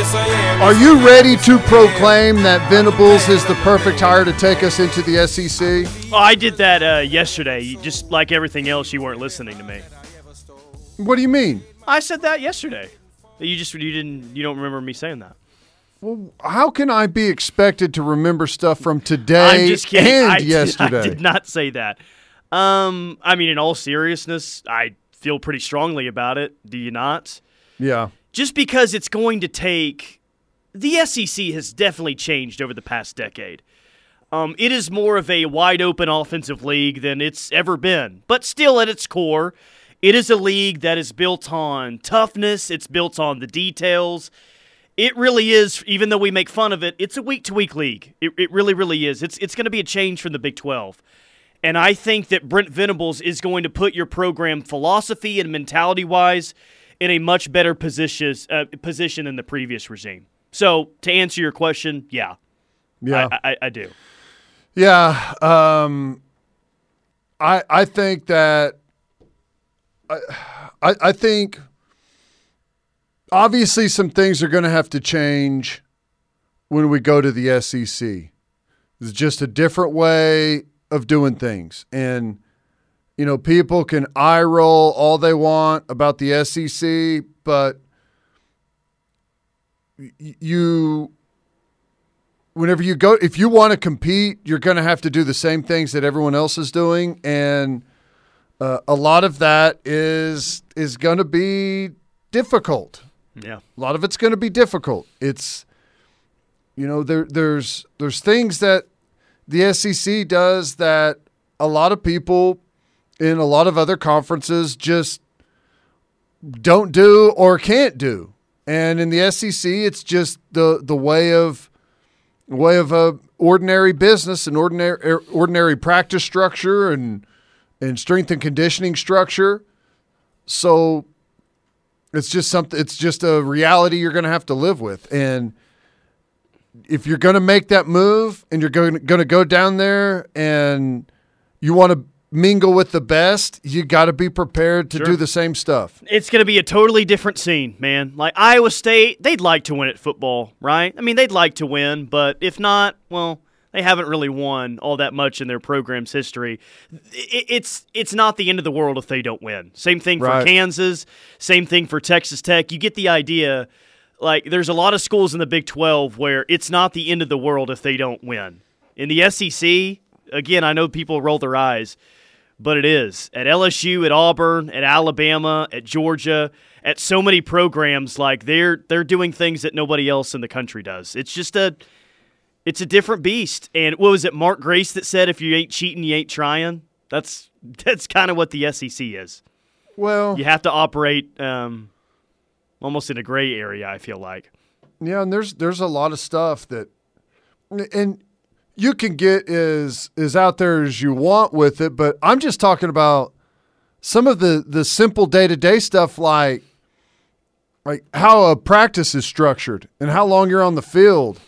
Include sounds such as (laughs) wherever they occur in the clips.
Yes, I am. Are you ready to Yes, I am. proclaim that Venables is the perfect hire to take us into the SEC? Oh, I did that uh, yesterday. Just like everything else, you weren't listening to me. What do you mean? I said that yesterday. You just you didn't you don't remember me saying that. Well, how can I be expected to remember stuff from today I'm just kidding. and I did- yesterday? I did not say that. Um, I mean, in all seriousness, I feel pretty strongly about it. Do you not? Yeah. Just because it's going to take the SEC has definitely changed over the past decade. Um, it is more of a wide open offensive league than it's ever been. But still, at its core, it is a league that is built on toughness, it's built on the details. It really is, even though we make fun of it, it's a week to week league. It, it really, really is. It's, it's going to be a change from the Big 12. And I think that Brent Venables is going to put your program philosophy and mentality wise in a much better position, uh, position than the previous regime. So, to answer your question, yeah, Yeah. I, I, I do. Yeah, um, I I think that I I, I think obviously some things are going to have to change when we go to the SEC. It's just a different way of doing things, and you know people can eye roll all they want about the SEC, but you whenever you go if you want to compete you're going to have to do the same things that everyone else is doing and uh, a lot of that is is going to be difficult Yeah. a lot of it's going to be difficult it's you know there there's there's things that the SEC does that a lot of people in a lot of other conferences just don't do or can't do and in the SEC it's just the the way of way of a ordinary business and ordinary er, ordinary practice structure and and strength and conditioning structure. So it's just something. It's just a reality you're going to have to live with. And if you're going to make that move and you're going to go down there and you want to mingle with the best, you got to be prepared to Sure. do the same stuff. It's going to be a totally different scene, man. Like Iowa State, they'd like to win at football, right? I mean, they'd like to win, but if not, well, they haven't really won all that much in their program's history. It's it's not the end of the world if they don't win. Same thing for Right. Kansas, same thing for Texas Tech. You get the idea. Like there's a lot of schools in the Big 12 where it's not the end of the world if they don't win. In the SEC, again, I know people roll their eyes but it is at LSU, at Auburn, at Alabama, at Georgia, at so many programs. Like they're they're doing things that nobody else in the country does. It's just a it's a different beast. And what was it, Mark Grace that said, "If you ain't cheating, you ain't trying." That's (laughs) that's kind of what the SEC is. Well, You have to operate um, almost in a gray area. I feel like. Yeah, and there's there's a lot of stuff that, and you can get as as out there as you want with it, but I'm just talking about some of the the simple day to day stuff like like how a practice is structured and how long you're on the field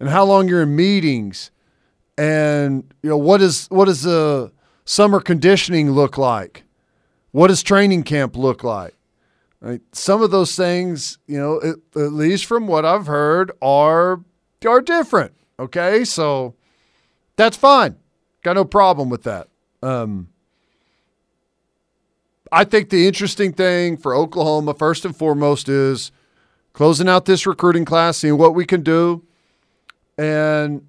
and how long you're in meetings and you know what is what does the summer conditioning look like what does training camp look like Right. Some of those things, you know, at, at least from what I've heard, are are different. Okay, so that's fine. Got no problem with that. Um, I think the interesting thing for Oklahoma, first and foremost, is closing out this recruiting class, seeing what we can do, and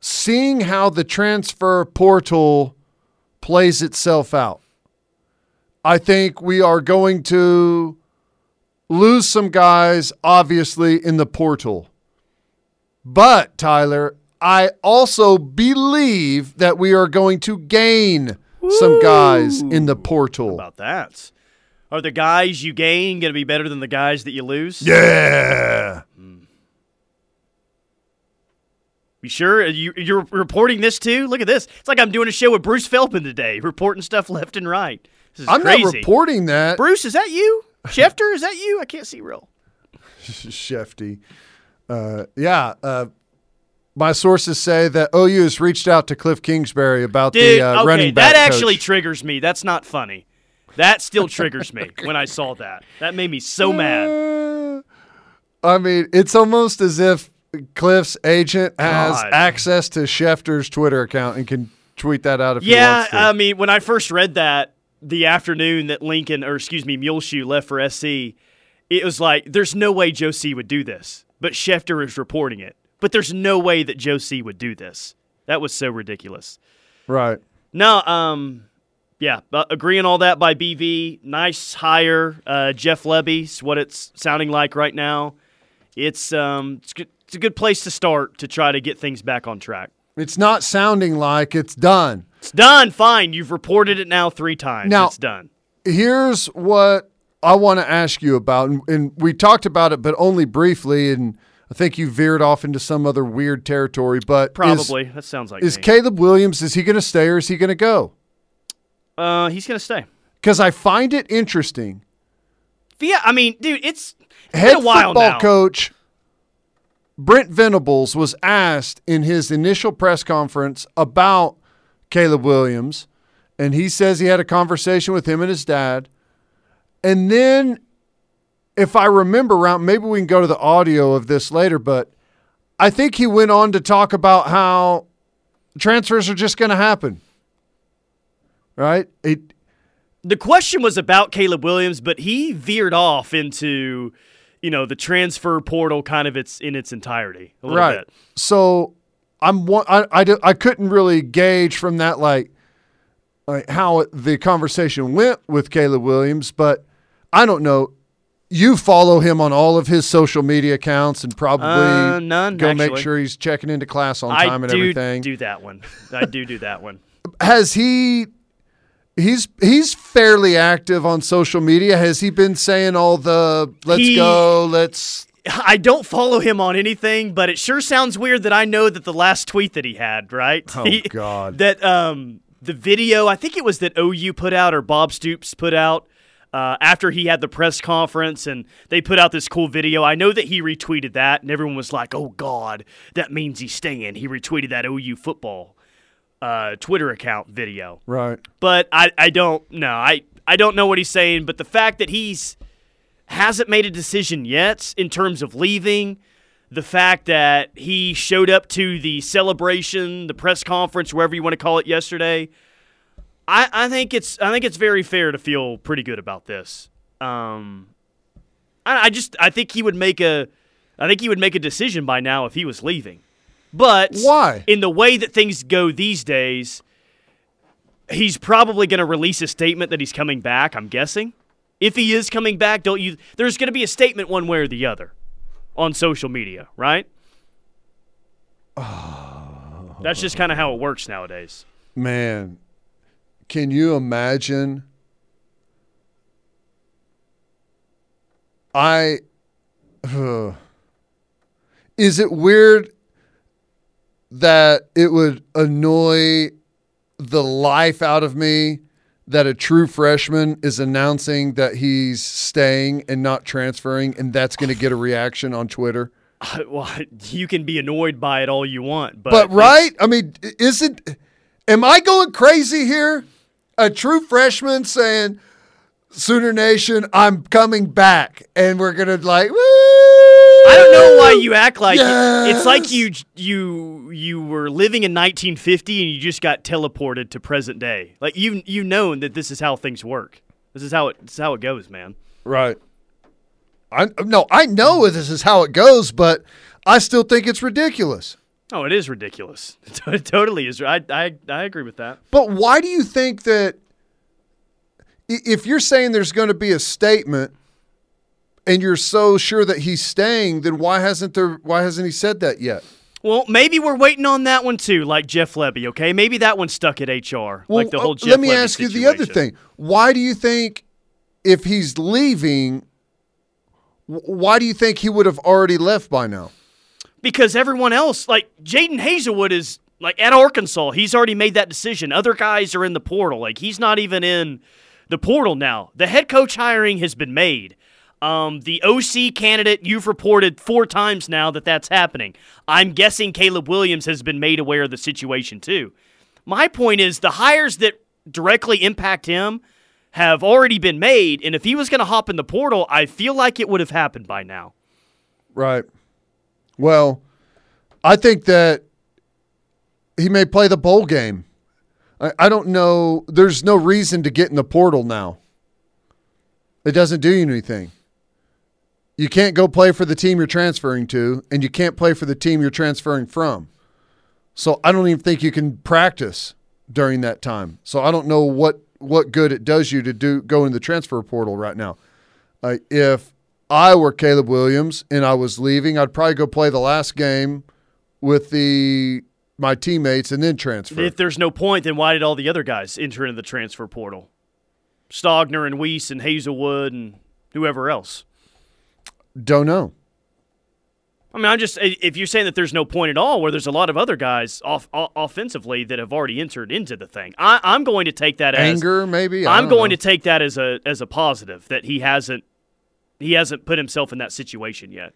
seeing how the transfer portal plays itself out. I think we are going to lose some guys, obviously, in the portal. But, Tyler, I also believe that we are going to gain some guys in the portal. About that, are the guys you gain going to be better than the guys that you lose? Yeah. You sure? You, you're reporting this too? Look at this. It's like I'm doing a show with Bruce Feldman today, reporting stuff left and right. This is I'm crazy. not reporting that. Bruce, is that you? Schefter, is that you? I can't see real. (laughs) Shefty. Uh, yeah. Uh, my sources say that OU has reached out to Cliff Kingsbury about Dude, the uh, okay, running back that actually coach. triggers me. That's not funny. That still triggers me (laughs) when I saw that. That made me so mad. Uh, I mean, it's almost as if Cliff's agent has God. access to Schefter's Twitter account and can tweet that out if he Yeah, wants to. I mean, when I first read that the afternoon that Lincoln, or excuse me, Muleshoe left for SC, it was like, there's no way Joe C would do this. But Schefter is reporting it. But there's no way that Joe C would do this. That was so ridiculous. right. No, um, yeah, uh, agreeing all that by BV. Nice hire, uh, Jeff Lebby's what it's sounding like right now. It's um, it's, good, it's a good place to start to try to get things back on track. It's not sounding like it's done. It's done. Fine, you've reported it now three times. Now- it's done. Here's what I want to ask you about, and, and we talked about it, but only briefly, and I think you veered off into some other weird territory. But is- Probably that sounds like is, me. Caleb Williams? Is he going to stay or is he going to go? uh, he's gonna stay. Because I find it interesting. Yeah, I mean, dude, it's, it's Head been a while football now. coach Brent Venables was asked in his initial press conference about Caleb Williams, and he says he had a conversation with him and his dad. And then, if I remember right, maybe we can go to the audio of this later, but I think he went on to talk about how transfers are just going to happen. Right? It, the question was about Caleb Williams, but he veered off into, you know, the transfer portal kind of its in its entirety a little right. bit. So I'm one- I, I, I couldn't really gauge from that like like how the conversation went with Caleb Williams, but I don't know. You follow him on all of his social media accounts and probably Uh, none, go make sure he's checking into class on I time and do everything. do do that one. I do do that one. (laughs) Has he? He's he's fairly active on social media. Has he been saying all the "let's He- go, let's"? I don't follow him on anything, but it sure sounds weird that I know that the last tweet that he had, right? Oh, He- God. That um the video, I think it was that OU put out or Bob Stoops put out uh, after he had the press conference and they put out this cool video. I know that he retweeted that and everyone was like, "Oh God, that means he's staying." He retweeted that OU football uh, Twitter account video Right. but I, I don't know. I, I don't know what he's saying but the fact that he's hasn't made a decision yet in terms of leaving the fact that he showed up to the celebration the press conference wherever you want to call it yesterday I, I think it's I think it's very fair to feel pretty good about this um I, I just I think he would make a I think he would make a decision by now if he was leaving but Why? in the way that things go these days he's probably going to release a statement that he's coming back, I'm guessing. If he is coming back, don't you there's going to be a statement one way or the other on social media, right? (sighs) That's just kind of how it works nowadays. Man, can you imagine? I. uh, (sighs) is it weird that it would annoy the life out of me that a true freshman is announcing that he's staying and not transferring, and that's going to get a reaction on Twitter? (laughs) well, you can be annoyed by it all you want, but But right? I mean, isn't am I going crazy here? A true freshman saying, "Sooner Nation, I'm coming back," and we're gonna like. Woo! I don't know why you act like it's like you you you were living in 1950 and you just got teleported to present day. Like you you know that this is how things work. This is how it this is how it goes, man. Right. I no, I know this is how it goes, but I still think it's ridiculous. Oh, it is ridiculous. (laughs) It totally is. I, I I agree with that. But why do you think that if you're saying there's going to be a statement and you're so sure that he's staying, then why hasn't there why hasn't he said that yet? Well, maybe we're waiting on that one too, like Jeff Lebby. Okay, maybe that one's stuck at HR, like the Well, whole uh, Jeff Let me Lebby ask you the other thing. Why do you think if he's leaving why do you think he would have already left by now? Because everyone else, like Jaden Haselwood, is like at Arkansas. He's already made that decision. Other guys are in the portal. Like he's not even in the portal now. The head coach hiring has been made. Um, the OC candidate, you've reported four times now that that's happening. I'm guessing Caleb Williams has been made aware of the situation too. My point is the hires that directly impact him have already been made, and if he was going to hop in the portal, I feel like it would have happened by now. Right. Well, I think that he may play the bowl game. I, I don't know. There's no reason to get in the portal now. It doesn't do you anything. You can't go play for the team you're transferring to, and you can't play for the team you're transferring from. So I don't even think you can practice during that time. So I don't know what what good it does you to do go in the transfer portal right now. Uh, if I were Caleb Williams and I was leaving, I'd probably go play the last game with the my teammates and then transfer. If there's no point, then why did all the other guys enter into the transfer portal? Stogner and Wease and Haselwood and whoever else. Don't know. I mean, I'm just if you're saying that there's no point at all, where there's a lot of other guys off, offensively that have already entered into the thing. I, am going to take that as anger, maybe. I am going know. to take that as a as a positive that he hasn't he hasn't put himself in that situation yet.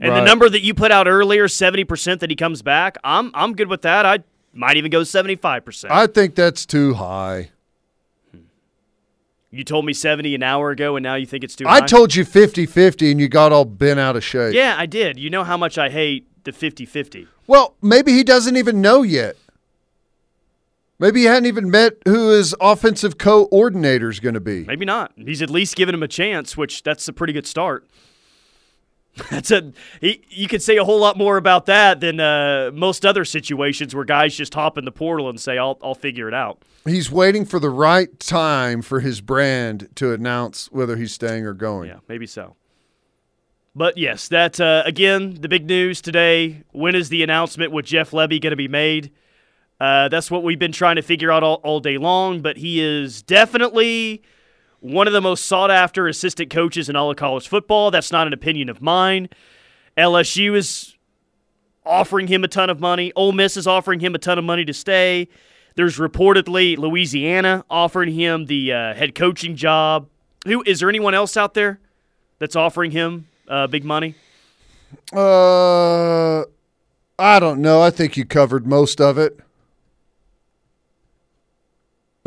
And right. the number that you put out earlier, seventy percent that he comes back, I'm I'm good with that. I might even go seventy five percent. I think that's too high. You told me 70 an hour ago, and now you think it's too high. I told you 50 50, and you got all bent out of shape. Yeah, I did. You know how much I hate the 50 50. Well, maybe he doesn't even know yet. Maybe he hadn't even met who his offensive coordinator is going to be. Maybe not. He's at least given him a chance, which that's a pretty good start. (laughs) That's a he, you could say a whole lot more about that than uh, most other situations where guys just hop in the portal and say, "I'll I'll figure it out." He's waiting for the right time for his brand to announce whether he's staying or going. Yeah, maybe so. But yes, that uh, again the big news today. When is the announcement with Jeff Lebby going to be made? Uh, that's what we've been trying to figure out all, all day long. But he is definitely one of the most sought after assistant coaches in all of college football. That's not an opinion of mine. LSU is offering him a ton of money. Ole Miss is offering him a ton of money to stay. There's reportedly Louisiana offering him the uh, head coaching job. Who is there anyone else out there that's offering him uh, big money? Uh, I don't know. I think you covered most of it.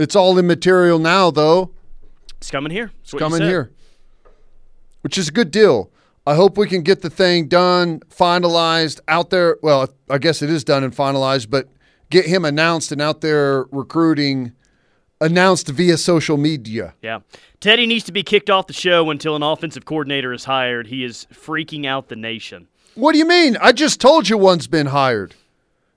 It's all immaterial now, though. It's coming here. It's coming here, which is a good deal. I hope we can get the thing done, finalized out there. Well, I guess it is done and finalized, but get him announced and out there recruiting, announced via social media. Yeah. Teddy needs to be kicked off the show until an offensive coordinator is hired. He is freaking out the nation. What do you mean? I just told you one's been hired.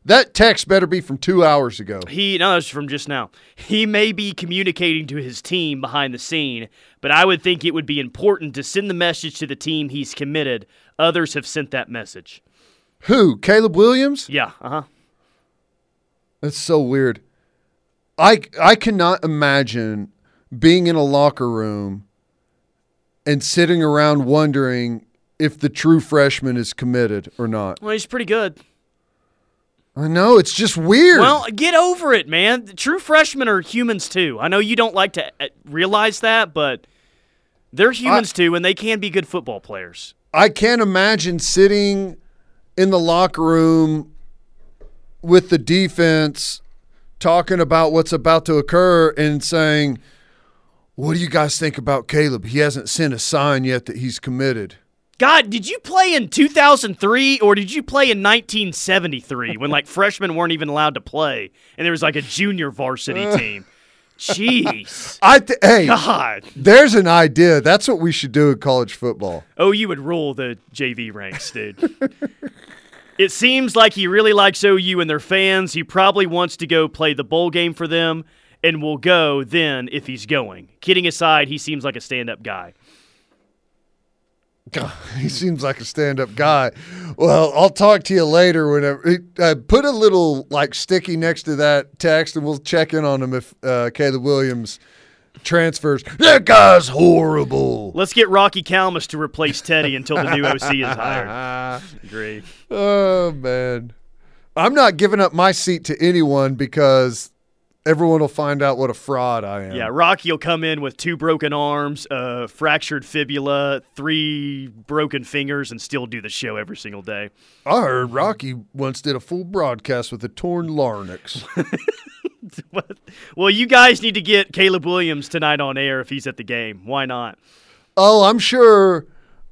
That text better be from two hours ago. He no, it's from just now. He may be communicating to his team behind the scene, but I would think it would be important to send the message to the team he's committed. Others have sent that message. Who? Caleb Williams? Yeah. Uh huh. That's so weird. I I cannot imagine being in a locker room and sitting around wondering if the true freshman is committed or not. Well, he's pretty good. I know it's just weird. Well, get over it, man. True freshmen are humans too. I know you don't like to uh, realize that, but they're humans I, too, and they can be good football players. I can't imagine sitting in the locker room with the defense talking about what's about to occur and saying, "What do you guys think about Caleb? He hasn't sent a sign yet that he's committed." God, did you play in 2003 or did you play in 1973 when like (laughs) freshmen weren't even allowed to play and there was like a junior varsity team? Jeez. (laughs) I th- hey, God. There's an idea. That's what we should do in college football. Oh, you would rule the JV ranks, dude. (laughs) it seems like he really likes OU and their fans. He probably wants to go play the bowl game for them and will go then if he's going. Kidding aside, he seems like a stand-up guy. God, (laughs) he seems like a stand-up guy. Well, I'll talk to you later. Whenever uh, put a little like sticky next to that text, and we'll check in on him if uh, Caleb Williams transfers. That guy's horrible. Let's get Rocky Calmus to replace Teddy until the new OC is hired. (laughs) Great. Oh man, I'm not giving up my seat to anyone because everyone will find out what a fraud I am. Yeah, Rocky will come in with two broken arms, a fractured fibula, three broken fingers, and still do the show every single day. I heard Rocky once did a full broadcast with a torn larynx. (laughs) well, you guys need to get Caleb Williams tonight on air if he's at the game. Why not? Oh, I'm sure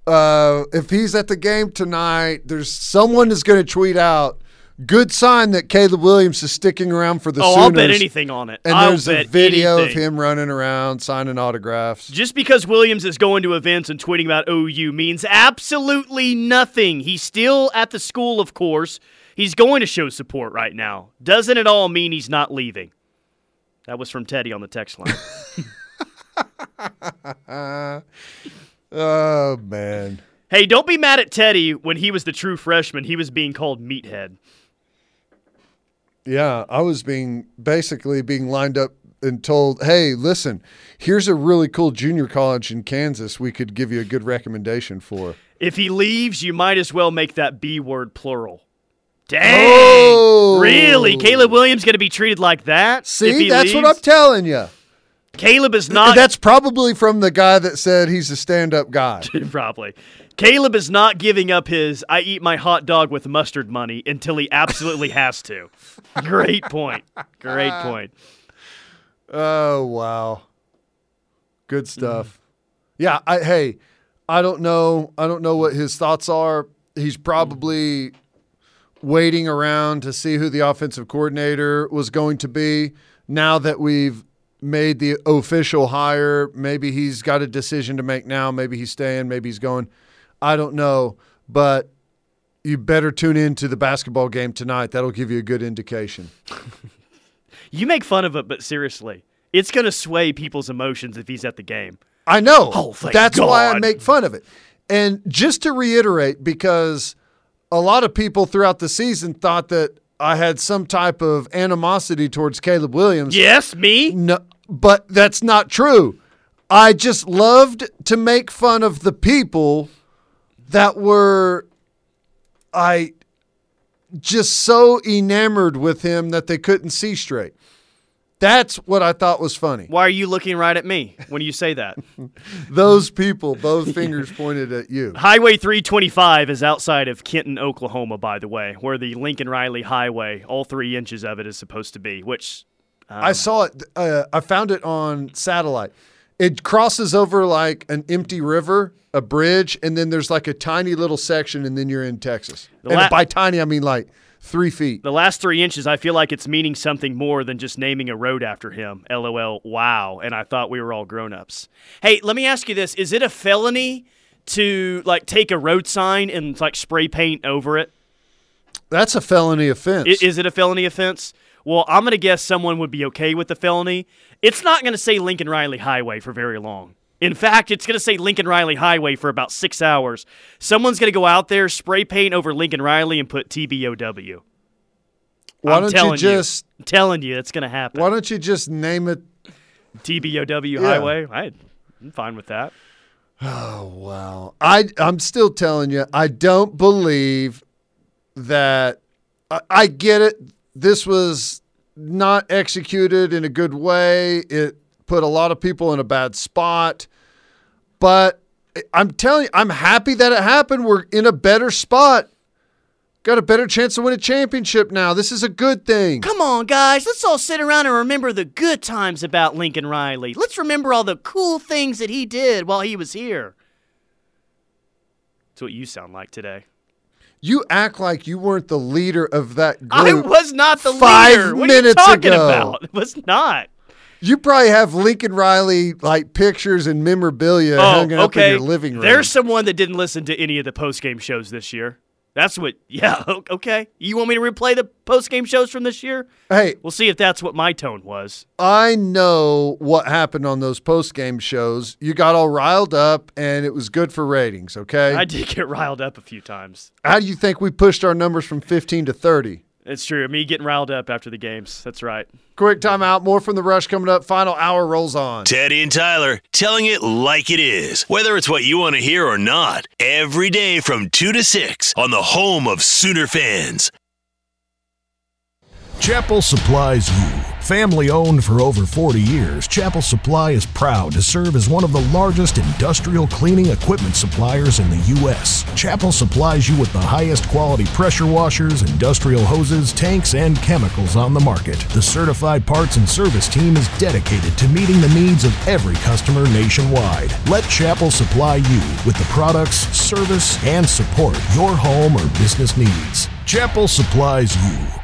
uh, if he's at the game tonight, there's someone is going to tweet out. Good sign that Caleb Williams is sticking around for the Oh, Sooners. I'll bet anything on it. And I'll there's a video anything. of him running around signing autographs. Just because Williams is going to events and tweeting about OU means absolutely nothing. He's still at the school, of course. He's going to show support right now. Doesn't it all mean he's not leaving? That was from Teddy on the text line. (laughs) Oh man. hey, don't be mad at Teddy when he was the true freshman. He was being called meathead. Yeah, I was being basically being lined up and told, "Hey, listen, here's a really cool junior college in Kansas. We could give you a good recommendation for." If he leaves, you might as well make that B word plural. Dang! Oh. Really? Caleb Williams going to be treated like that? if See, that's what? I'm telling you. Caleb is not. That's probably from the guy that said he's a stand-up guy. (laughs) Probably. Caleb is not giving up his I eat my hot dog with mustard money until he absolutely has to. (laughs) Great point. Great ah. point. Oh wow, good mm. stuff. Yeah, I, hey, I don't know. I don't know what his thoughts are. He's probably waiting around to see who the offensive coordinator was going to be. Now that we've made the official hire, maybe he's got a decision to make now. Maybe he's staying. Maybe he's going. I don't know, but you better tune in to the basketball game tonight. That'll give you a good indication. (laughs) You make fun of it, but seriously, it's going to sway people's emotions if he's at the game. I know. Oh, That's why I make fun of it. And just to reiterate, because a lot of people throughout the season thought that I had some type of animosity towards Caleb Williams. Yes, me? No, but that's not true. I just loved to make fun of the people that were I just so enamored with him that they couldn't see straight. That's what I thought was funny. Why are you looking right at me when you say that? (laughs) Those people, both fingers pointed at you. Highway 325 is outside of Kenton, Oklahoma, by the way, where the Lincoln Riley Highway, all three inches of it, is supposed to be, which I saw it. Uh, I found it on satellite. It crosses over like an empty river, a bridge, and then there's like a tiny little section, and then you're in Texas. The and by tiny, I mean like three feet. The last three inches, I feel like it's meaning something more than just naming a road after him. LOL, wow. And I thought we were all grown ups. Hey, let me ask you this Is it a felony to like take a road sign and like spray paint over it? That's a felony offense. I- Is it a felony offense? Well, I'm going to guess someone would be okay with the felony. It's not going to say Lincoln Riley Highway for very long. In fact, it's going to say Lincoln Riley Highway for about six hours. Someone's going to go out there, spray paint over Lincoln Riley, and put TBOW. why I'm don't telling you just I'm telling you, it's going to happen. Why don't you just name it? TBOW Highway. I, I'm fine with that. Oh wow! I I'm still telling you, I don't believe that. I, I get it. This was not executed in a good way. It put a lot of people in a bad spot. But I'm telling you, I'm happy that it happened. We're in a better spot. Got a better chance to win a championship now. This is a good thing. Come on, guys. Let's all sit around and remember the good times about Lincoln Riley. Let's remember all the cool things that he did while he was here. That's what you sound like today. You act like you weren't the leader of that group. I was not the five leader. What are you minutes talking ago. about? It was not. You probably have Lincoln Riley like pictures and memorabilia oh, hanging oh, up in your living room. There's someone that didn't listen to any of the post game shows this year. That's what. (laughs) Yeah. Okay. You want me to replay the post game shows from this year? hey, We'll see if that's what my tone was. I know what happened on those post game shows. You got all riled up, and it was good for ratings. Okay, I did get (laughs) riled up a few times. how do you think we pushed our numbers from 15 to 30? It's true. Me getting riled up after the games. That's right. Quick timeout. More from the rush coming up. Final hour rolls on. Teddy and Tyler telling it like it is, whether it's what you want to hear or not. Every day from 2 to 6 on the home of Sooner fans. Chapel supplies you Family owned for over 40 years, Chapel Supply is proud to serve as one of the largest industrial cleaning equipment suppliers in the U.S. Chapel supplies you with the highest quality pressure washers, industrial hoses, tanks, and chemicals on the market. The certified parts and service team is dedicated to meeting the needs of every customer nationwide. Let Chapel supply you with the products, service, and support your home or business needs. Chapel supplies you.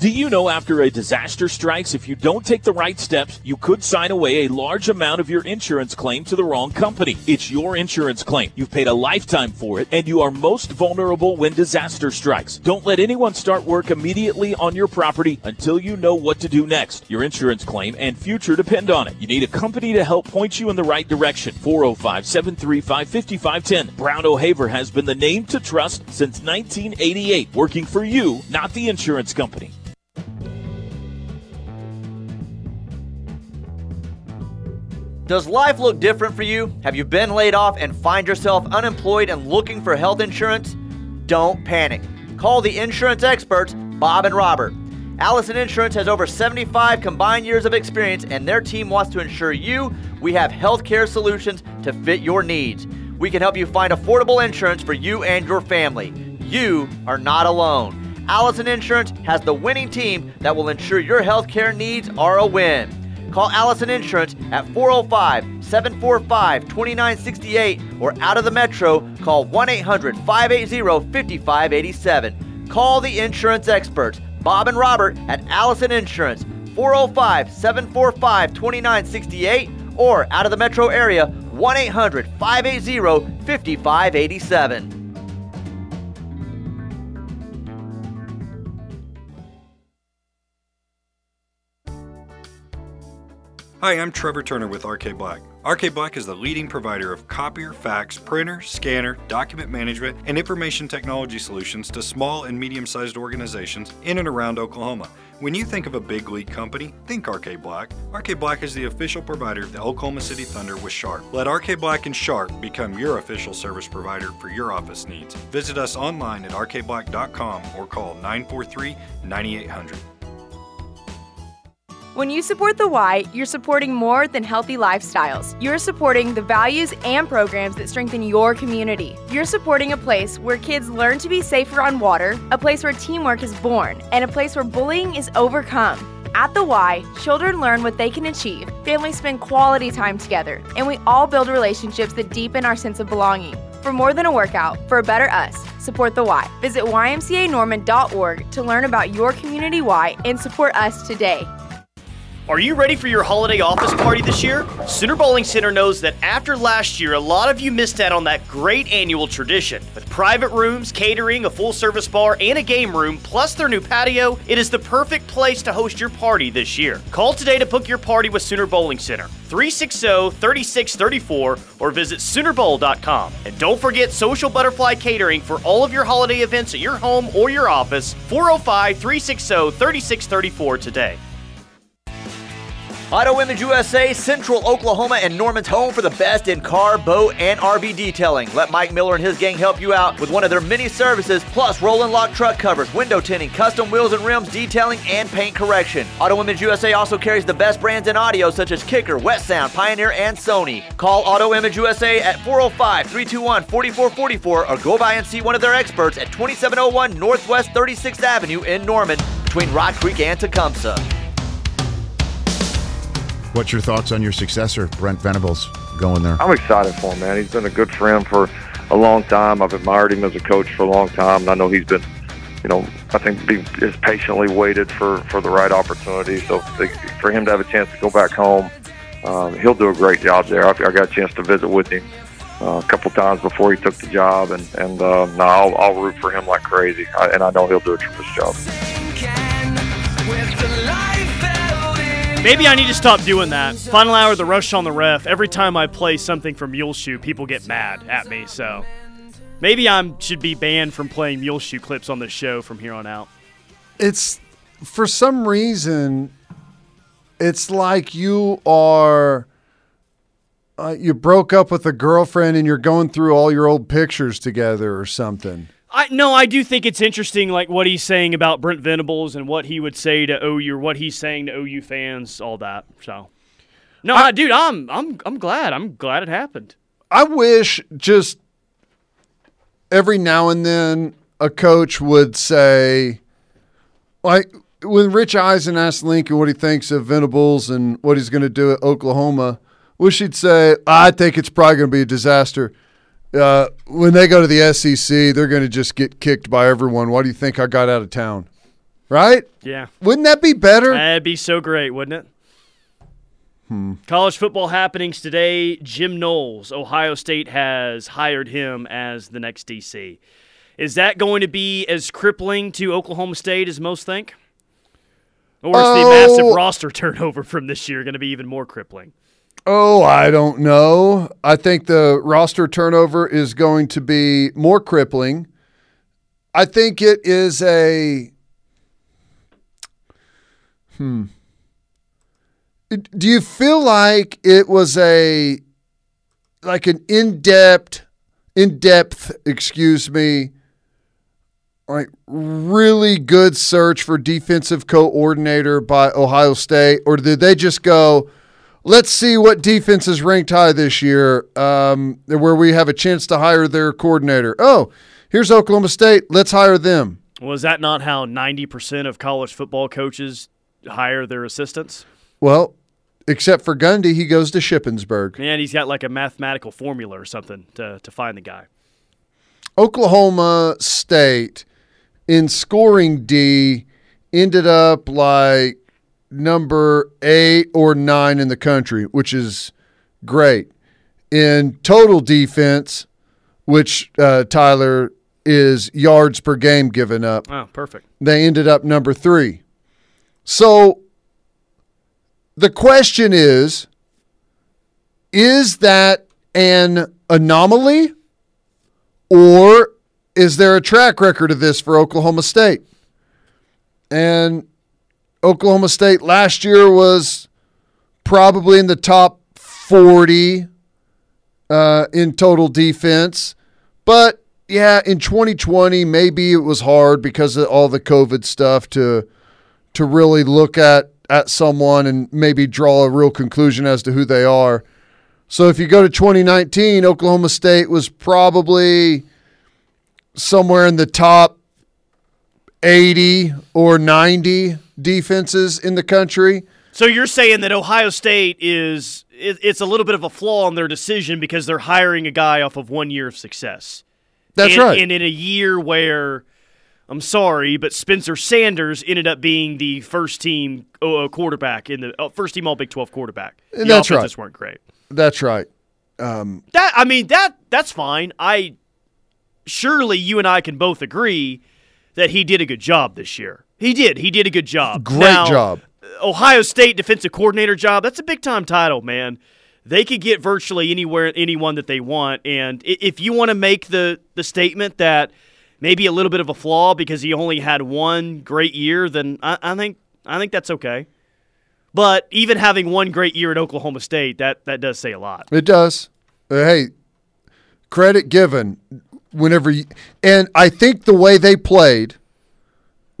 Do you know after a disaster strikes, if you don't take the right steps, you could sign away a large amount of your insurance claim to the wrong company? It's your insurance claim. You've paid a lifetime for it, and you are most vulnerable when disaster strikes. Don't let anyone start work immediately on your property until you know what to do next. Your insurance claim and future depend on it. You need a company to help point you in the right direction. 405 735 5510. Brown O'Haver has been the name to trust since 1988, working for you, not the insurance company. Does life look different for you? Have you been laid off and find yourself unemployed and looking for health insurance? Don't panic. Call the insurance experts, Bob and Robert. Allison Insurance has over 75 combined years of experience, and their team wants to ensure you we have healthcare solutions to fit your needs. We can help you find affordable insurance for you and your family. You are not alone. Allison Insurance has the winning team that will ensure your healthcare needs are a win. Call Allison Insurance at 405 745 2968 or out of the metro, call 1 800 580 5587. Call the insurance experts, Bob and Robert at Allison Insurance, 405 745 2968 or out of the metro area, 1 800 580 5587. Hi, I'm Trevor Turner with RK Black. RK Black is the leading provider of copier, fax, printer, scanner, document management, and information technology solutions to small and medium sized organizations in and around Oklahoma. When you think of a big league company, think RK Black. RK Black is the official provider of the Oklahoma City Thunder with Sharp. Let RK Black and Sharp become your official service provider for your office needs. Visit us online at rkblack.com or call 943 9800. When you support the Y, you're supporting more than healthy lifestyles. You're supporting the values and programs that strengthen your community. You're supporting a place where kids learn to be safer on water, a place where teamwork is born, and a place where bullying is overcome. At the Y, children learn what they can achieve, families spend quality time together, and we all build relationships that deepen our sense of belonging. For more than a workout, for a better us, support the Y. Visit ymcanorman.org to learn about your community Y and support us today. Are you ready for your holiday office party this year? Sooner Bowling Center knows that after last year, a lot of you missed out on that great annual tradition. With private rooms, catering, a full service bar, and a game room, plus their new patio, it is the perfect place to host your party this year. Call today to book your party with Sooner Bowling Center. 360 3634 or visit Soonerbowl.com. And don't forget Social Butterfly Catering for all of your holiday events at your home or your office. 405 360 3634 today. Auto Image USA, Central Oklahoma, and Norman's home for the best in car, boat, and RV detailing. Let Mike Miller and his gang help you out with one of their many services, plus roll and lock truck covers, window tinting, custom wheels and rims detailing, and paint correction. Auto Image USA also carries the best brands in audio such as Kicker, Wet Sound, Pioneer, and Sony. Call Auto Image USA at 405 321 4444 or go by and see one of their experts at 2701 Northwest 36th Avenue in Norman between Rock Creek and Tecumseh. What's your thoughts on your successor, Brent Venables, going there? I'm excited for him, man. He's been a good friend for a long time. I've admired him as a coach for a long time, and I know he's been, you know, I think he has patiently waited for for the right opportunity. So for him to have a chance to go back home, um, he'll do a great job there. I, I got a chance to visit with him uh, a couple times before he took the job, and and uh, no, I'll, I'll root for him like crazy, I, and I know he'll do a tremendous job. Maybe I need to stop doing that. Final hour, the rush on the ref. Every time I play something from Muleshoe, people get mad at me. So maybe I should be banned from playing Muleshoe clips on this show from here on out. It's for some reason, it's like you are. Uh, you broke up with a girlfriend and you're going through all your old pictures together or something. I no, I do think it's interesting, like what he's saying about Brent Venables and what he would say to OU, or what he's saying to OU fans, all that. So, no, I, dude, I'm I'm I'm glad. I'm glad it happened. I wish just every now and then a coach would say, like when Rich Eisen asked Lincoln what he thinks of Venables and what he's going to do at Oklahoma, wish he'd say, I think it's probably going to be a disaster. Uh, when they go to the SEC, they're going to just get kicked by everyone. Why do you think I got out of town? Right? Yeah. Wouldn't that be better? That'd be so great, wouldn't it? Hmm. College football happenings today. Jim Knowles, Ohio State has hired him as the next DC. Is that going to be as crippling to Oklahoma State as most think? Or is the Oh. massive roster (laughs) turnover from this year going to be even more crippling? Oh, I don't know. I think the roster turnover is going to be more crippling. I think it is a. Hmm. Do you feel like it was a like an in-depth in-depth, excuse me, like really good search for defensive coordinator by Ohio State or did they just go let's see what defense is ranked high this year, um, where we have a chance to hire their coordinator. Oh, here's Oklahoma State. Let's hire them. Was that not how 90% of college football coaches hire their assistants? Well, except for Gundy, he goes to Shippensburg. And he's got like a mathematical formula or something to, to find the guy. Oklahoma State in scoring D ended up like number eight or nine in the country, which is great. In total defense, which uh, Tyler is yards per game given up, Oh, perfect. they ended up number three. So the question is is that an anomaly or is there a track record of this for Oklahoma State? And Oklahoma State last year was probably in the top 40 uh, in total defense. But yeah, in 2020, maybe it was hard because of all the COVID stuff to to really look at at someone and maybe draw a real conclusion as to who they are. So if you go to 2019, Oklahoma State was probably somewhere in the top 80 or 90 defenses in the country. So you're saying that Ohio State is it, it's a little bit of a flaw in their decision because they're hiring a guy off of one year of success. That's and, right. And in a year where I'm sorry, but Spencer Sanders ended up being the first team uh, quarterback in the uh, first team All Big 12 quarterback. The that's right. weren't great. That's right. Um, That I mean that that's fine. I surely you and I can both agree that he did a good job this year. He did. He did a good job. Great Now, job. Ohio State defensive coordinator job. That's a big time title, man. They could get virtually anywhere anyone that they want and if you want to make the the statement that maybe a little bit of a flaw because he only had one great year, then I, I think I think that's okay. But even having one great year at Oklahoma State, that that does say a lot. It does. Uh, hey, credit given whenever you, and I think the way they played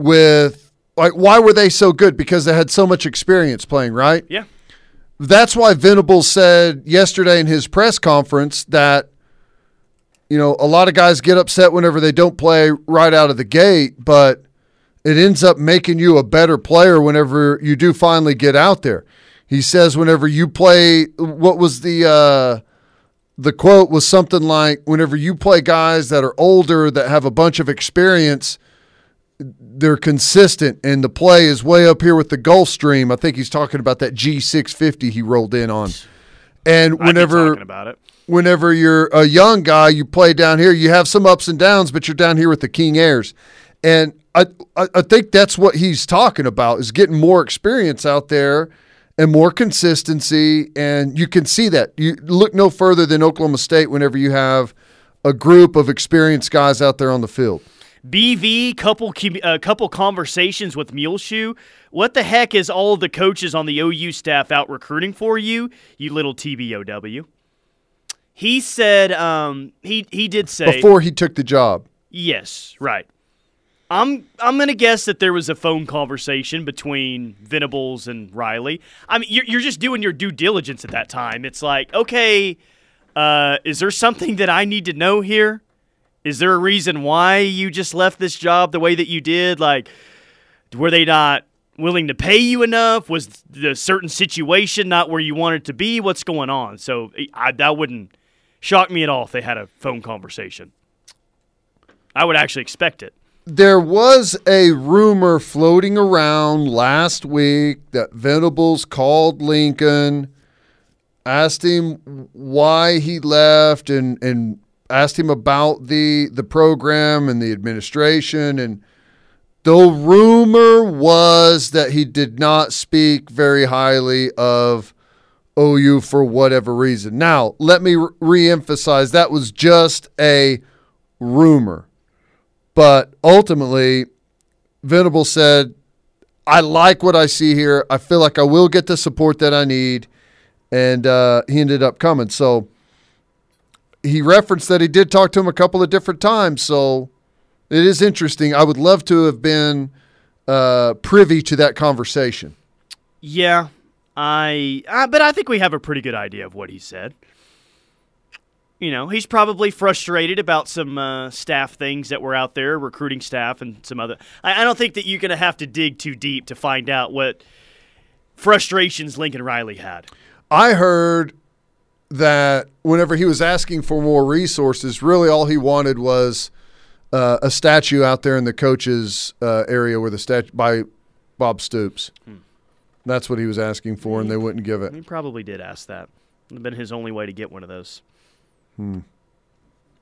with like why were they so good because they had so much experience playing, right? Yeah. That's why Venables said yesterday in his press conference that you know, a lot of guys get upset whenever they don't play right out of the gate, but it ends up making you a better player whenever you do finally get out there. He says whenever you play what was the uh the quote was something like whenever you play guys that are older that have a bunch of experience they're consistent and the play is way up here with the Gulfstream. I think he's talking about that G650 he rolled in on. And whenever about it. whenever you're a young guy, you play down here. You have some ups and downs, but you're down here with the King Airs, and I, I I think that's what he's talking about is getting more experience out there and more consistency, and you can see that. You look no further than Oklahoma State whenever you have a group of experienced guys out there on the field. BV couple uh, couple conversations with Muleshoe. What the heck is all the coaches on the OU staff out recruiting for you? You little TBOW. He said um, he he did say Before he took the job, Yes, right. I'm I'm gonna guess that there was a phone conversation between Venables and Riley. I mean, you're, you're just doing your due diligence at that time. It's like, okay, uh, is there something that I need to know here? Is there a reason why you just left this job the way that you did? Like, were they not willing to pay you enough? Was the certain situation not where you wanted to be? What's going on? So I, that wouldn't shock me at all if they had a phone conversation. I would actually expect it. There was a rumor floating around last week that Venables called Lincoln, asked him why he left, and and asked him about the the program and the administration and. The rumor was that he did not speak very highly of OU for whatever reason. Now, let me re emphasize that was just a rumor. But ultimately, Venable said, I like what I see here. I feel like I will get the support that I need. And uh, he ended up coming. So he referenced that he did talk to him a couple of different times. So it is interesting. I would love to have been uh, privy to that conversation. Yeah, I. Uh, but I think we have a pretty good idea of what he said. You know, he's probably frustrated about some uh, staff things that were out there, recruiting staff and some other. I, I don't think that you're going to have to dig too deep to find out what frustrations Lincoln Riley had. I heard that whenever he was asking for more resources, really all he wanted was uh, a statue out there in the coaches uh, area where the statue by Bob Stoops. Hmm. That's what he was asking for, and they wouldn't give it. He probably did ask that. It would have been his only way to get one of those. Hmm.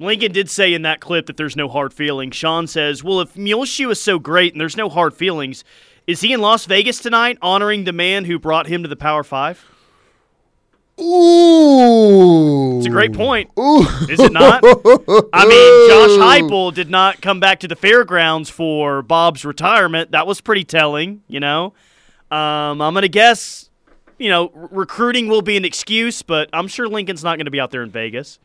Lincoln did say in that clip that there's no hard feelings. Sean says, "Well, if Muleshoe is so great and there's no hard feelings, is he in Las Vegas tonight honoring the man who brought him to the Power Five? Ooh. It's a great point. Ooh. Is it not? I mean, Josh Heupel did not come back to the fairgrounds for Bob's retirement. That was pretty telling, you know. Um, I'm going to guess, you know, r- recruiting will be an excuse, but I'm sure Lincoln's not going to be out there in Vegas.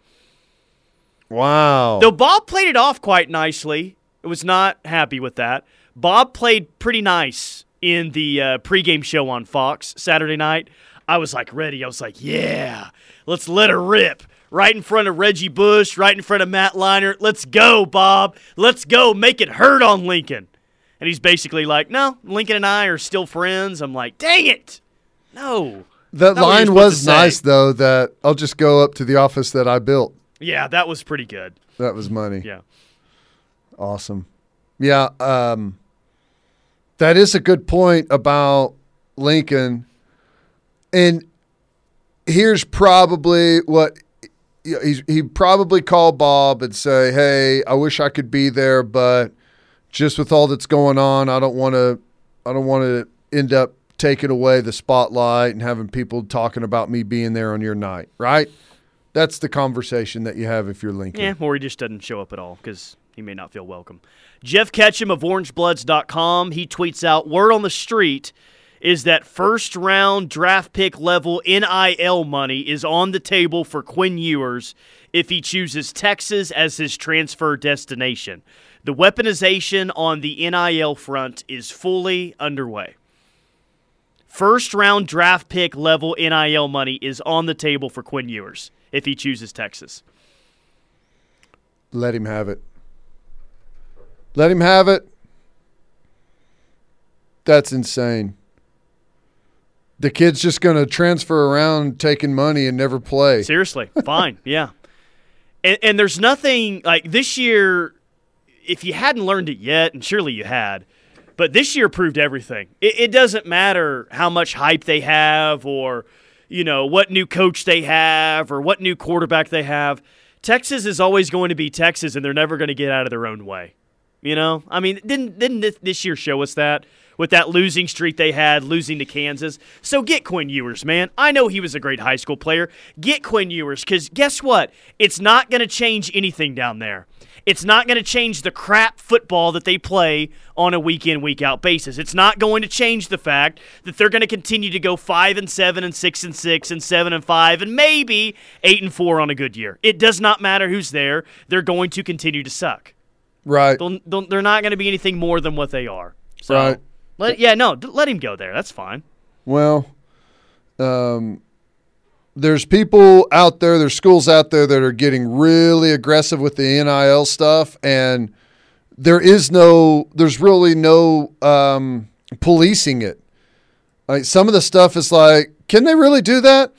Wow. Though Bob played it off quite nicely. It was not happy with that. Bob played pretty nice in the uh, pregame show on Fox Saturday night. I was like ready. I was like, yeah, let's let her rip. Right in front of Reggie Bush, right in front of Matt Leinart. Let's go, Bob. Let's go. Make it hurt on Lincoln. And he's basically like, no, Lincoln and I are still friends. I'm like, dang it. No. That line was nice, though, that I'll just go up to the office that I built. Yeah, that was pretty good. That was money. Yeah. Awesome. Yeah. Um, that is a good point about Lincoln. And here's probably what he's, he probably called Bob and say, "Hey, I wish I could be there, but just with all that's going on, I don't want to. I don't want to end up taking away the spotlight and having people talking about me being there on your night, right? That's the conversation that you have if you're Lincoln. Yeah, or he just doesn't show up at all because he may not feel welcome. Jeff Ketchum of OrangeBloods.com, he tweets out, word on the street – is that first round draft pick level NIL money is on the table for Quinn Ewers if he chooses Texas as his transfer destination. The weaponization on the NIL front is fully underway. First round draft pick level NIL money is on the table for Quinn Ewers if he chooses Texas. Let him have it. Let him have it. That's insane the kid's just going to transfer around taking money and never play. Seriously, (laughs) fine, yeah. And, and there's nothing like this year. If you hadn't learned it yet, and surely you had, but this year proved everything. It, it doesn't matter how much hype they have, or you know what new coach they have, or what new quarterback they have. Texas is always going to be Texas, and they're never going to get out of their own way. You know, I mean, didn't didn't this year show us that? With that losing streak they had, losing to Kansas. So get Quinn Ewers, man. I know he was a great high school player. Get Quinn Ewers because guess what? It's not going to change anything down there. It's not going to change the crap football that they play on a week in, week out basis. It's not going to change the fact that they're going to continue to go 5 and 7 and 6 and 6 and 7 and 5 and maybe 8 and 4 on a good year. It does not matter who's there. They're going to continue to suck. Right. They'll, they're not going to be anything more than what they are. So, Right. Let, yeah, no, d- let him go there. That's fine. Well, um, there's people out there, there's schools out there that are getting really aggressive with the NIL stuff, and there is no, there's really no um, policing it. Like some of the stuff is like, can they really do that?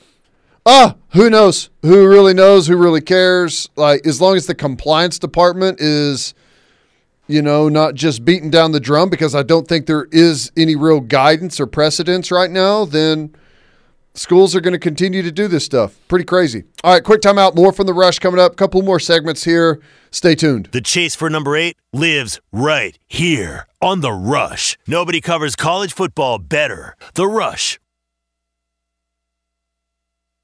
Ah, who knows? Who really knows? Who really cares? Like, as long as the compliance department is you know, not just beating down the drum because I don't think there is any real guidance or precedence right now, then schools are going to continue to do this stuff. Pretty crazy. All right, quick timeout. More from the rush coming up. Couple more segments here. Stay tuned. The chase for number eight lives right here on The Rush. Nobody covers college football better. The Rush.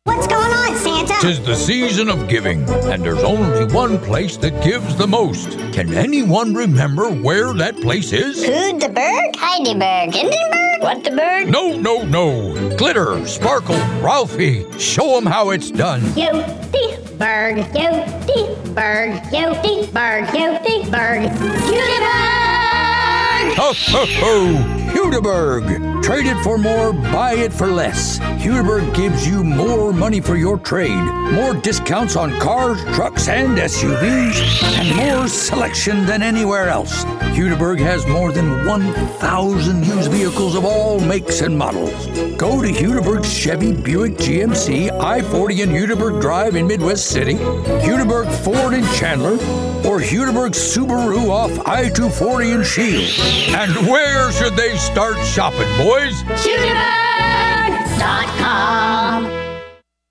What's going on, Santa? Tis the season of giving, and there's only one place that gives the most. Can anyone remember where that place is? Hudiburg, Heidelberg, Hindenburg, what the bird? No, no, no. Glitter, sparkle, Ralphie. Show 'em how it's done. Yo, Berg, yo, Berg, yo, Berg, yo, Berg, Hudiburg! Ho, ho, ho! Hudiburg. Trade it for more, buy it for less. Hudiburg gives you more money for your trade, more discounts on cars, trucks, and SUVs, and more selection than anywhere else. Hudiburg has more than 1,000 used vehicles of all makes and models. Go to Hudiburg's Chevy, Buick, GMC, I 40 and Hudiburg Drive in Midwest City, Hudiburg Ford in Chandler, or Hudiburg Subaru off I 240 in Shield. And where should they start shopping, boys? Hudiburg.com.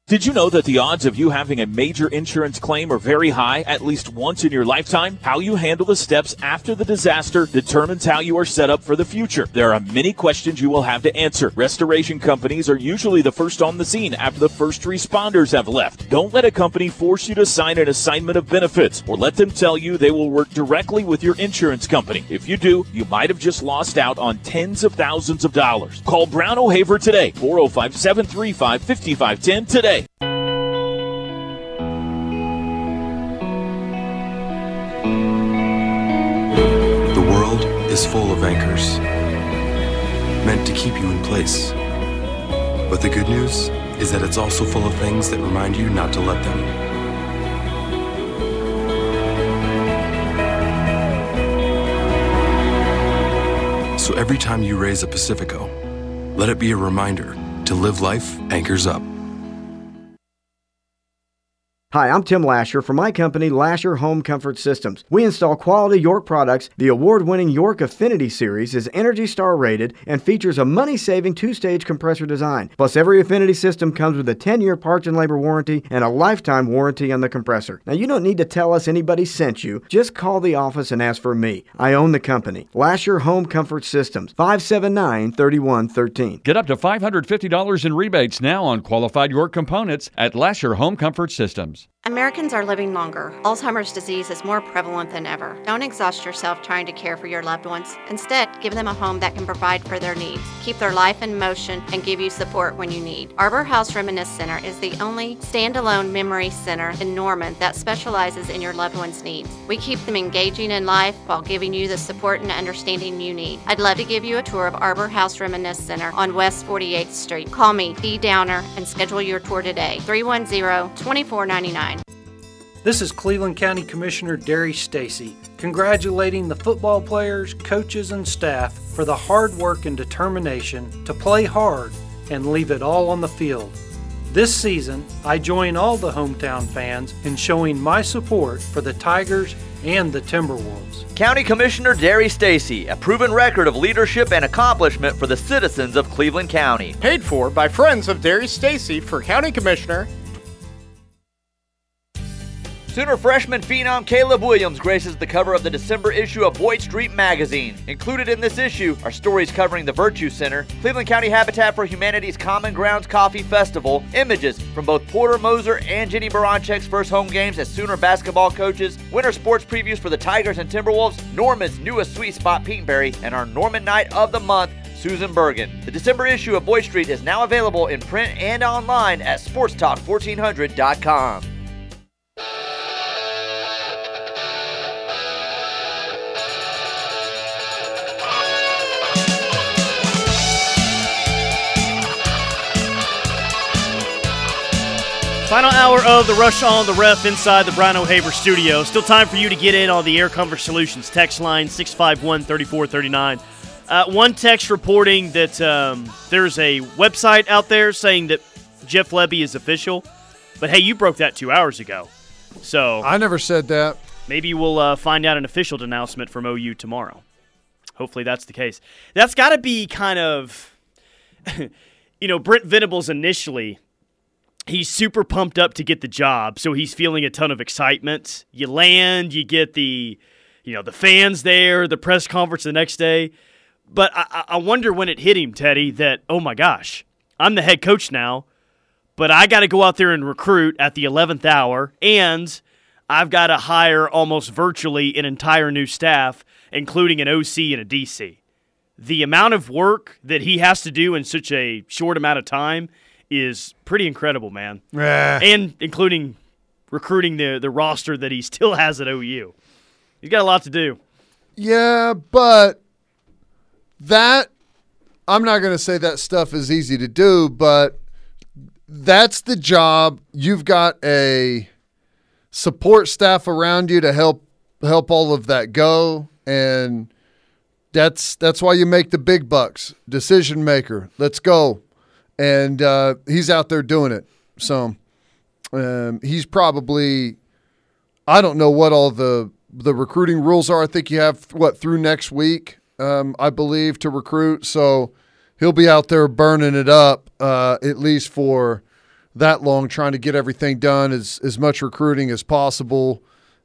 Did you know that the odds of you having a major insurance claim are very high at least once in your lifetime? How you handle the steps after the disaster determines how you are set up for the future. There are many questions you will have to answer. Restoration companies are usually the first on the scene after the first responders have left. Don't let a company force you to sign an assignment of benefits or let them tell you they will work directly with your insurance company. If you do, you might have just lost out on tens of thousands of dollars. Call Brown O'Haver today, 405 735 5510 today. The world is full of anchors, meant to keep you in place. But the good news is that it's also full of things that remind you not to let them. So every time you raise a Pacifico, let it be a reminder to live life anchors up. Hi, I'm Tim Lasher from my company, Lasher Home Comfort Systems. We install quality York products. The award winning York Affinity Series is Energy Star rated and features a money saving two stage compressor design. Plus, every Affinity system comes with a 10 year parts and labor warranty and a lifetime warranty on the compressor. Now, you don't need to tell us anybody sent you. Just call the office and ask for me. I own the company. Lasher Home Comfort Systems, 579 3113. Get up to $550 in rebates now on qualified York components at Lasher Home Comfort Systems times. Americans are living longer. Alzheimer's disease is more prevalent than ever. Don't exhaust yourself trying to care for your loved ones. Instead, give them a home that can provide for their needs, keep their life in motion, and give you support when you need. Arbor House Reminisce Center is the only standalone memory center in Norman that specializes in your loved one's needs. We keep them engaging in life while giving you the support and understanding you need. I'd love to give you a tour of Arbor House Reminisce Center on West 48th Street. Call me, Dee Downer, and schedule your tour today. 310 2499. This is Cleveland County Commissioner Darry Stacy, congratulating the football players, coaches, and staff for the hard work and determination to play hard and leave it all on the field. This season, I join all the hometown fans in showing my support for the Tigers and the Timberwolves. County Commissioner Darry Stacy, a proven record of leadership and accomplishment for the citizens of Cleveland County. Paid for by friends of Darry Stacy for County Commissioner Sooner freshman phenom Caleb Williams graces the cover of the December issue of Boyd Street magazine. Included in this issue are stories covering the Virtue Center, Cleveland County Habitat for Humanity's Common Grounds Coffee Festival, images from both Porter Moser and Jennie Baranczyk's first home games as Sooner basketball coaches, winter sports previews for the Tigers and Timberwolves, Norman's newest sweet spot Petenberry, and our Norman Night of the Month Susan Bergen. The December issue of Boyd Street is now available in print and online at sportstalk1400.com. Final hour of the Rush on the Ref inside the Brown O'Haver studio. Still time for you to get in on the Air Comfort Solutions text line 651 3439. Uh, one text reporting that um, there's a website out there saying that Jeff Lebby is official. But hey, you broke that two hours ago. So I never said that. Maybe we'll uh, find out an official announcement from OU tomorrow. Hopefully that's the case. That's got to be kind of, (laughs) you know, Brent Venables initially he's super pumped up to get the job, so he's feeling a ton of excitement. You land, you get the, you know, the fans there, the press conference the next day. But I, I wonder when it hit him, Teddy, that oh my gosh, I'm the head coach now, but I got to go out there and recruit at the 11th hour, and I've got to hire almost virtually an entire new staff, including an OC and a DC. The amount of work that he has to do in such a short amount of time is pretty incredible, man. Yeah. And including recruiting the the roster that he still has at OU. He's got a lot to do. Yeah, but that I'm not going to say that stuff is easy to do, but that's the job. You've got a support staff around you to help help all of that go and that's that's why you make the big bucks. Decision maker. Let's go and uh, he's out there doing it. So um, he's probably I don't know what all the the recruiting rules are. I think you have what through next week, um, I believe, to recruit. So he'll be out there burning it up uh, at least for that long, trying to get everything done as as much recruiting as possible.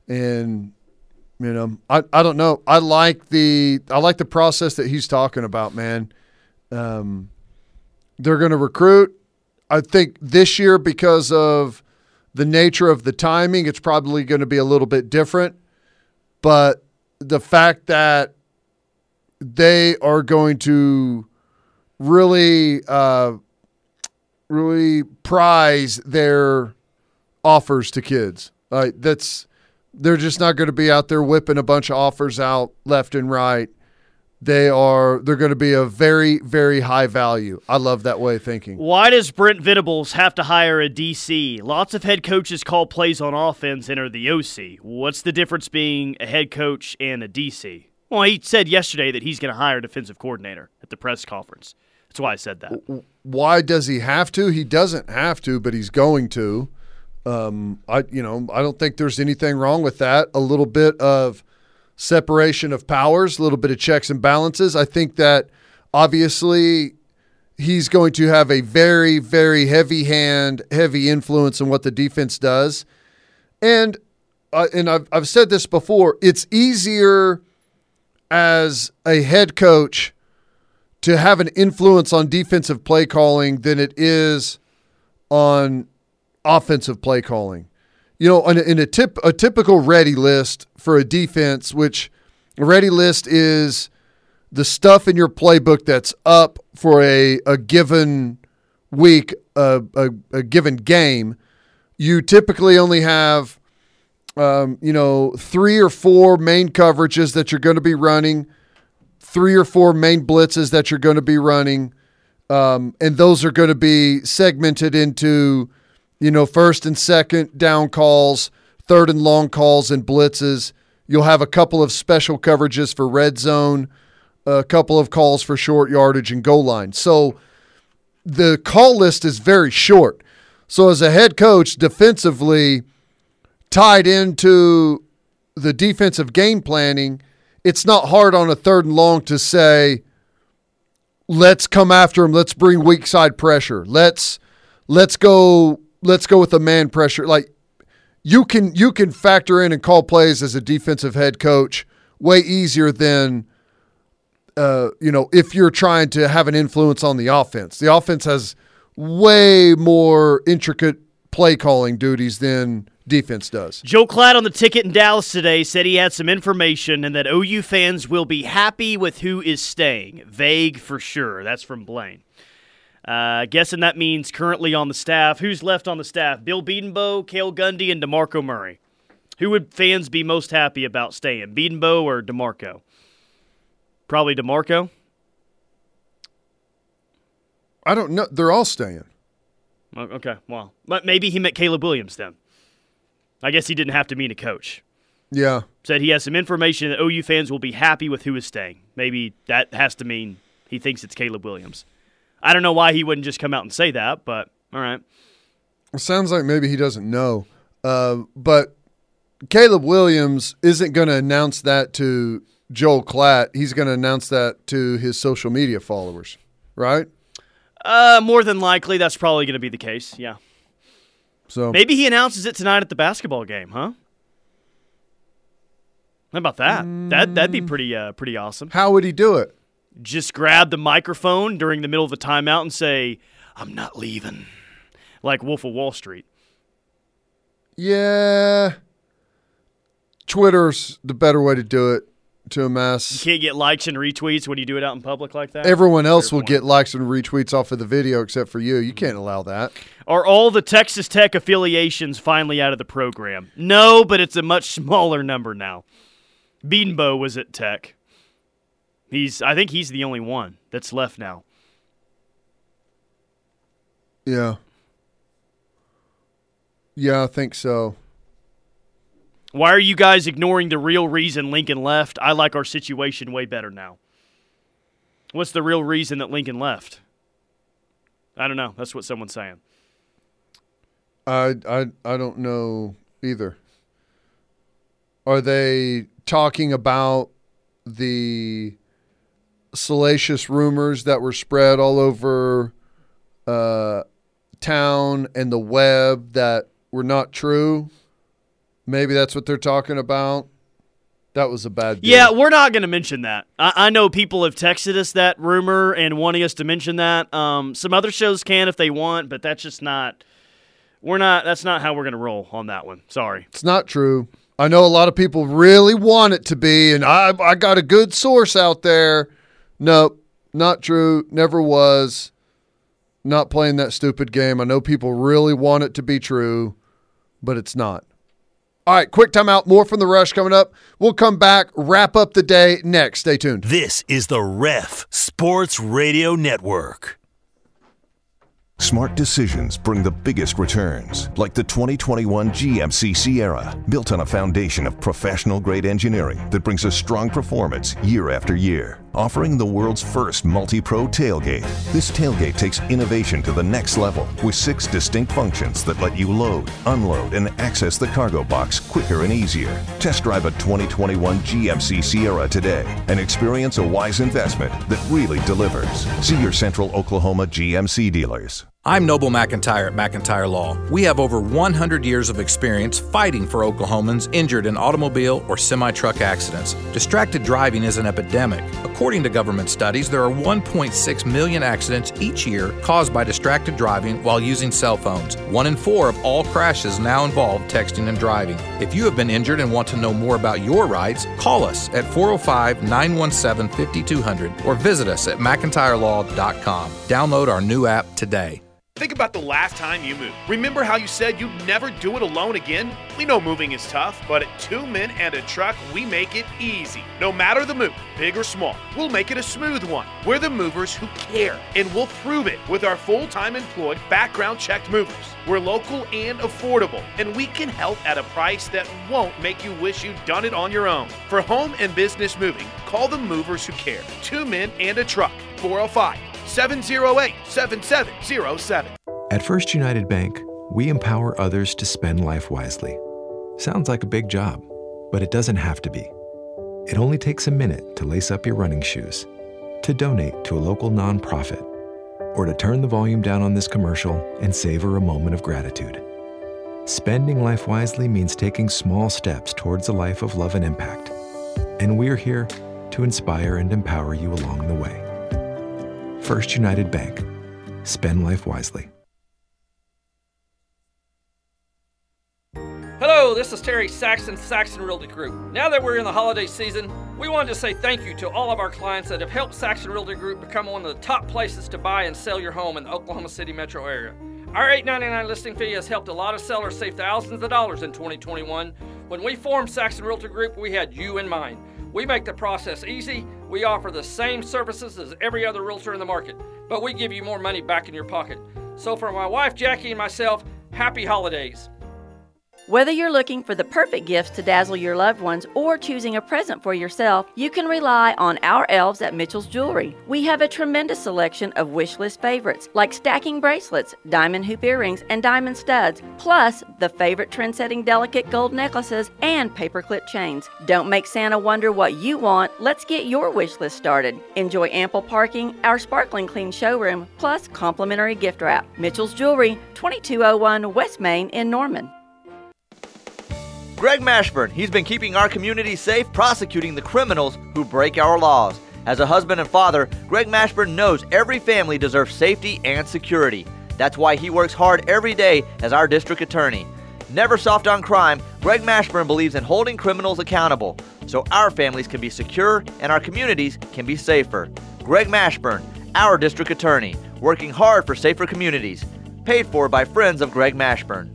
And you know, I I don't know. I like the I like the process that he's talking about, man. Um, they're going to recruit. I think this year, because of the nature of the timing, it's probably going to be a little bit different. But the fact that they are going to really, uh, really prize their offers to kids. Uh, that's they're just not going to be out there whipping a bunch of offers out left and right they are they're going to be a very very high value. I love that way of thinking. Why does Brent Venables have to hire a DC? Lots of head coaches call plays on offense and are the OC. What's the difference being a head coach and a DC? Well, he said yesterday that he's going to hire a defensive coordinator at the press conference. That's why I said that. Why does he have to? He doesn't have to, but he's going to. Um, I you know I don't think there's anything wrong with that. A little bit of separation of powers, a little bit of checks and balances. I think that obviously he's going to have a very, very heavy hand, heavy influence on what the defense does. And uh, and I've, I've said this before, it's easier as a head coach to have an influence on defensive play calling than it is on offensive play calling you know, in a, in a tip a typical ready list for a defense, which a ready list is the stuff in your playbook that's up for a a given week, a, a, given game. You typically only have, um, you know, three or four main coverages that you're going to be running, three or four main blitzes that you're going to be running, um, and those are going to be segmented into you know, first and second down calls, third and long calls, and blitzes. You'll have a couple of special coverages for red zone, a couple of calls for short yardage and goal line. So the call list is very short. So as a head coach, defensively tied into the defensive game planning, it's not hard on a third and long to say, let's come after him. Let's bring weak side pressure. Let's let's go let's go with the man pressure. Like you can you can factor in and call plays as a defensive head coach way easier than uh, you know if you're trying to have an influence on the offense. The offense has way more intricate play calling duties than defense does. Joel Klatt on the ticket in Dallas today said he had some information and that OU fans will be happy with who is staying. Vague for sure. That's from Blaine. Uh, guessing that means currently on the staff. Who's left on the staff? Bill Bedenbaugh, Cale Gundy, and DeMarco Murray. Who would fans be most happy about staying, Bedenbaugh or DeMarco? Probably DeMarco. I don't know. They're all staying. Okay, well, but maybe he met Caleb Williams then. I guess he didn't have to meet a coach. Yeah. Said he has some information that OU fans will be happy with who is staying. Maybe that has to mean he thinks it's Caleb Williams. I don't know why he wouldn't just come out and say that, but all right. It sounds like maybe he doesn't know. Uh, but Caleb Williams isn't going to announce that to Joel Klatt. He's going to announce that to his social media followers, right? Uh, more than likely, that's probably going to be the case. Yeah. So Maybe he announces it tonight at the basketball game, huh? How about that? That that'd be pretty uh, pretty awesome. How would he do it? Just grab the microphone during the middle of a timeout and say, "I'm not leaving," like Wolf of Wall Street. Yeah. Twitter's the better way to do it to a mess. You can't get likes and retweets when you do it out in public like that. Everyone else will get likes and retweets off of the video except for you. You can't allow that. Are all the Texas Tech affiliations finally out of the program? No, but it's a much (laughs) smaller number now. Beanbo was at Tech. He's I think he's the only one that's left now. Yeah. Yeah, I think so. Why are you guys ignoring the real reason Lincoln left? I like our situation way better now. What's the real reason that Lincoln left? I don't know. That's what someone's saying. I I I don't know either. Are they talking about the salacious rumors that were spread all over uh, town and the web that were not true? Maybe that's what they're talking about. That was a bad. Deal. Yeah, we're not going to mention that. I, I know people have texted us that rumor and wanting us to mention that. Um, some other shows can if they want, but that's just not. We're not. That's not how we're going to roll on that one. Sorry. It's not true. I know a lot of people really want it to be, and I I got a good source out there. Nope, not true. Never was. Not playing that stupid game. I know people really want it to be true, but it's not. All right, quick timeout. More from the rush coming up. We'll come back, wrap up the day next. Stay tuned. This is the Ref Sports Radio Network. Smart decisions bring the biggest returns, like the 2021 GMC Sierra, built on a foundation of professional grade engineering that brings a strong performance year after year. Offering the world's first multi pro tailgate, this tailgate takes innovation to the next level with six distinct functions that let you load, unload, and access the cargo box quicker and easier. Test drive a 2021 GMC Sierra today and experience a wise investment that really delivers. See your Central Oklahoma GMC dealers. I'm Noble McIntyre at McIntyre Law. We have over 100 years of experience fighting for Oklahomans injured in automobile or semi truck accidents. Distracted driving is an epidemic. According to government studies, there are 1.6 million accidents each year caused by distracted driving while using cell phones. One in four of all crashes now involve texting and driving. If you have been injured and want to know more about your rights, call us at 405 917 5200 or visit us at McIntyreLaw.com. Download our new app today. Think about the last time you moved. Remember how you said you'd never do it alone again? We know moving is tough, but at Two Men and a Truck, we make it easy. No matter the move, big or small, we'll make it a smooth one. We're the movers who care, and we'll prove it with our full time employed, background checked movers. We're local and affordable, and we can help at a price that won't make you wish you'd done it on your own. For home and business moving, call the movers who care. Two Men and a Truck, 405 708 7707. At First United Bank, we empower others to spend life wisely. Sounds like a big job, but it doesn't have to be. It only takes a minute to lace up your running shoes, to donate to a local nonprofit, or to turn the volume down on this commercial and savor a moment of gratitude. Spending life wisely means taking small steps towards a life of love and impact. And we're here to inspire and empower you along the way. First United Bank. Spend life wisely. Hello, this is Terry Saxon, Saxon Realty Group. Now that we're in the holiday season, we wanted to say thank you to all of our clients that have helped Saxon Realty Group become one of the top places to buy and sell your home in the Oklahoma City metro area. Our $8.99 listing fee has helped a lot of sellers save thousands of dollars in 2021. When we formed Saxon Realty Group, we had you in mind. We make the process easy. We offer the same services as every other realtor in the market, but we give you more money back in your pocket. So, for my wife Jackie and myself, happy holidays. Whether you're looking for the perfect gifts to dazzle your loved ones or choosing a present for yourself, you can rely on our elves at Mitchell's Jewelry. We have a tremendous selection of wish list favorites like stacking bracelets, diamond hoop earrings, and diamond studs, plus the favorite trend setting delicate gold necklaces and paperclip chains. Don't make Santa wonder what you want. Let's get your wish list started. Enjoy ample parking, our sparkling clean showroom, plus complimentary gift wrap. Mitchell's Jewelry, 2201 West Main in Norman. Greg Mashburn, he's been keeping our community safe, prosecuting the criminals who break our laws. As a husband and father, Greg Mashburn knows every family deserves safety and security. That's why he works hard every day as our district attorney. Never soft on crime, Greg Mashburn believes in holding criminals accountable so our families can be secure and our communities can be safer. Greg Mashburn, our district attorney, working hard for safer communities. Paid for by friends of Greg Mashburn.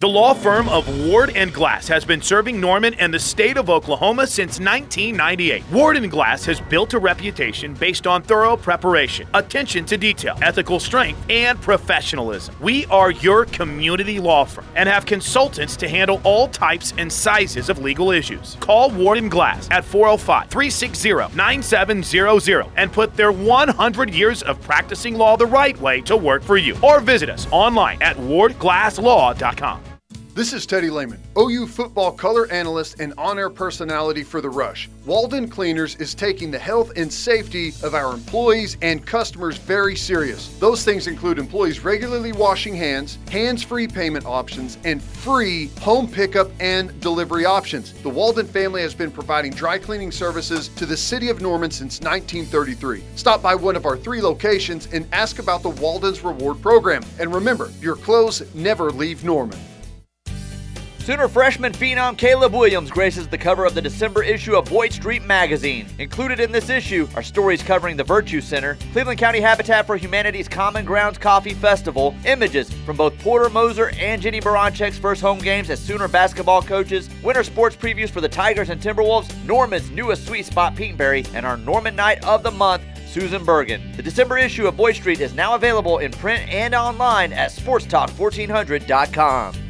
The law firm of Ward and Glass has been serving Norman and the state of Oklahoma since 1998. Ward and Glass has built a reputation based on thorough preparation, attention to detail, ethical strength, and professionalism. We are your community law firm and have consultants to handle all types and sizes of legal issues. Call Ward and Glass at 405-360-9700 and put their 100 years of practicing law the right way to work for you. Or visit us online at wardglasslaw.com. This is Teddy Lehman, OU football color analyst and on air personality for The Rush. Walden Cleaners is taking the health and safety of our employees and customers very serious. Those things include employees regularly washing hands, hands free payment options, and free home pickup and delivery options. The Walden family has been providing dry cleaning services to the city of Norman since 1933. Stop by one of our three locations and ask about the Walden's Reward Program. And remember, your clothes never leave Norman. Sooner freshman phenom Caleb Williams graces the cover of the December issue of Boyd Street Magazine. Included in this issue are stories covering the Virtue Center, Cleveland County Habitat for Humanity's Common Grounds Coffee Festival, images from both Porter Moser and Jennie Baranczyk's first home games as Sooner basketball coaches, winter sports previews for the Tigers and Timberwolves, Norman's newest sweet spot Petenberry, and our Norman Night of the Month, Susan Bergen. The December issue of Boyd Street is now available in print and online at sportstalk1400.com.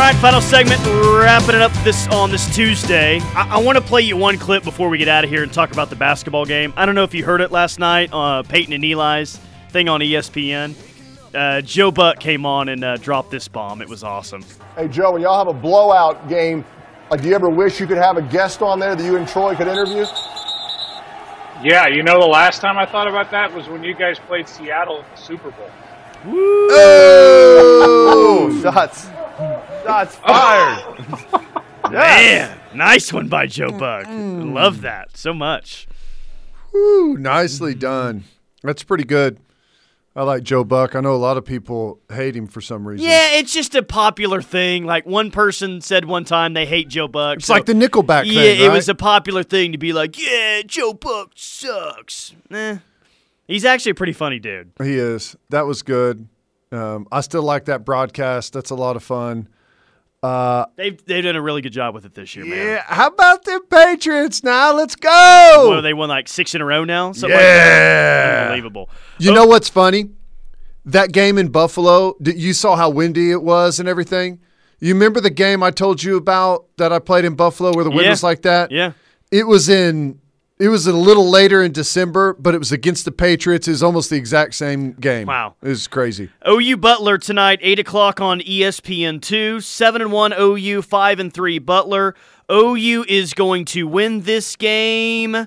All right, final segment, wrapping it up this on this Tuesday. I, I want to play you one clip before we get out of here and talk about the basketball game. I don't know if you heard it last night, uh, Peyton and Eli's thing on ESPN. Uh, Joe Buck came on and uh, dropped this bomb. It was awesome. Hey, Joe, when y'all have a blowout game, like, do you ever wish you could have a guest on there that you and Troy could interview? Yeah, you know, the last time I thought about that was when you guys played Seattle at the Super Bowl. Woo! Oh, (laughs) shots. Shots fired. (laughs) Man, nice one by Joe Buck. Love that so much. Woo, nicely done. That's pretty good. I like Joe Buck. I know a lot of people hate him for some reason. Yeah, it's just a popular thing. Like one person said one time they hate Joe Buck. It's like the Nickelback yeah, thing, it right? was a popular thing to be like, yeah, Joe Buck sucks. Eh. He's actually a pretty funny dude. He is. That was good. Um, I still like that broadcast. That's a lot of fun. Uh, They've they've done a really good job with it this year, man. yeah. How about the Patriots now? Let's What, go. they won like six in a row now? Something like? Yeah. Unbelievable. You know what's funny? That game in Buffalo, you saw how windy it was and everything. You remember the game I told you about that I played in Buffalo where the wind Yeah. was like that? Yeah. It was in it was a little later in December, but it was against the Patriots. It was almost the exact same game. Wow. It was crazy. OU Butler tonight, eight o'clock on ESPN two. Seven and one OU, five and three Butler. OU is going to win this game,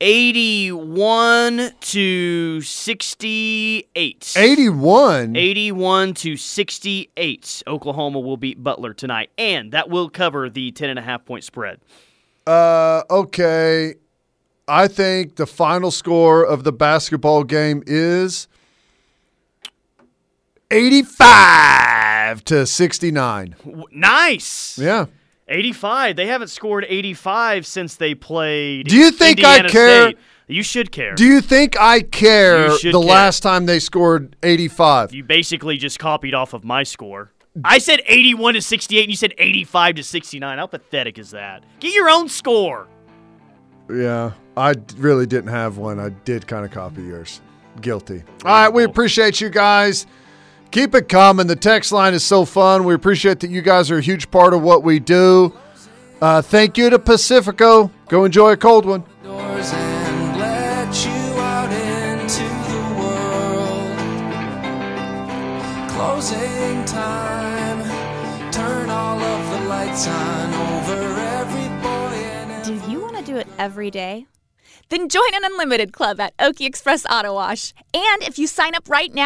eighty-one to sixty-eight. 81. 81 to 68. Oklahoma will beat Butler tonight, and that will cover the 10 and a half point spread. Uh okay. I think the final score of the basketball game is 85 to 69. Nice. Yeah. 85. They haven't scored 85 since they played. Do you think I care? State. You should care. Do you think I care the care. last time they scored 85? You basically just copied off of my score. I said 81 to 68, and you said 85 to 69. How pathetic is that? Get your own score. Yeah, I d- really didn't have one. I did kind of copy yours. Guilty. All right, we appreciate you guys. Keep it coming. The text line is so fun. We appreciate that you guys are a huge part of what we do. Uh, thank you to Pacifico. Go enjoy a cold one. doors and let you out into the world. Closing time. Turn all of the lights on over every boy and Do you want to do it every day? Then join an unlimited club at Okie Express Auto Wash. And if you sign up right now,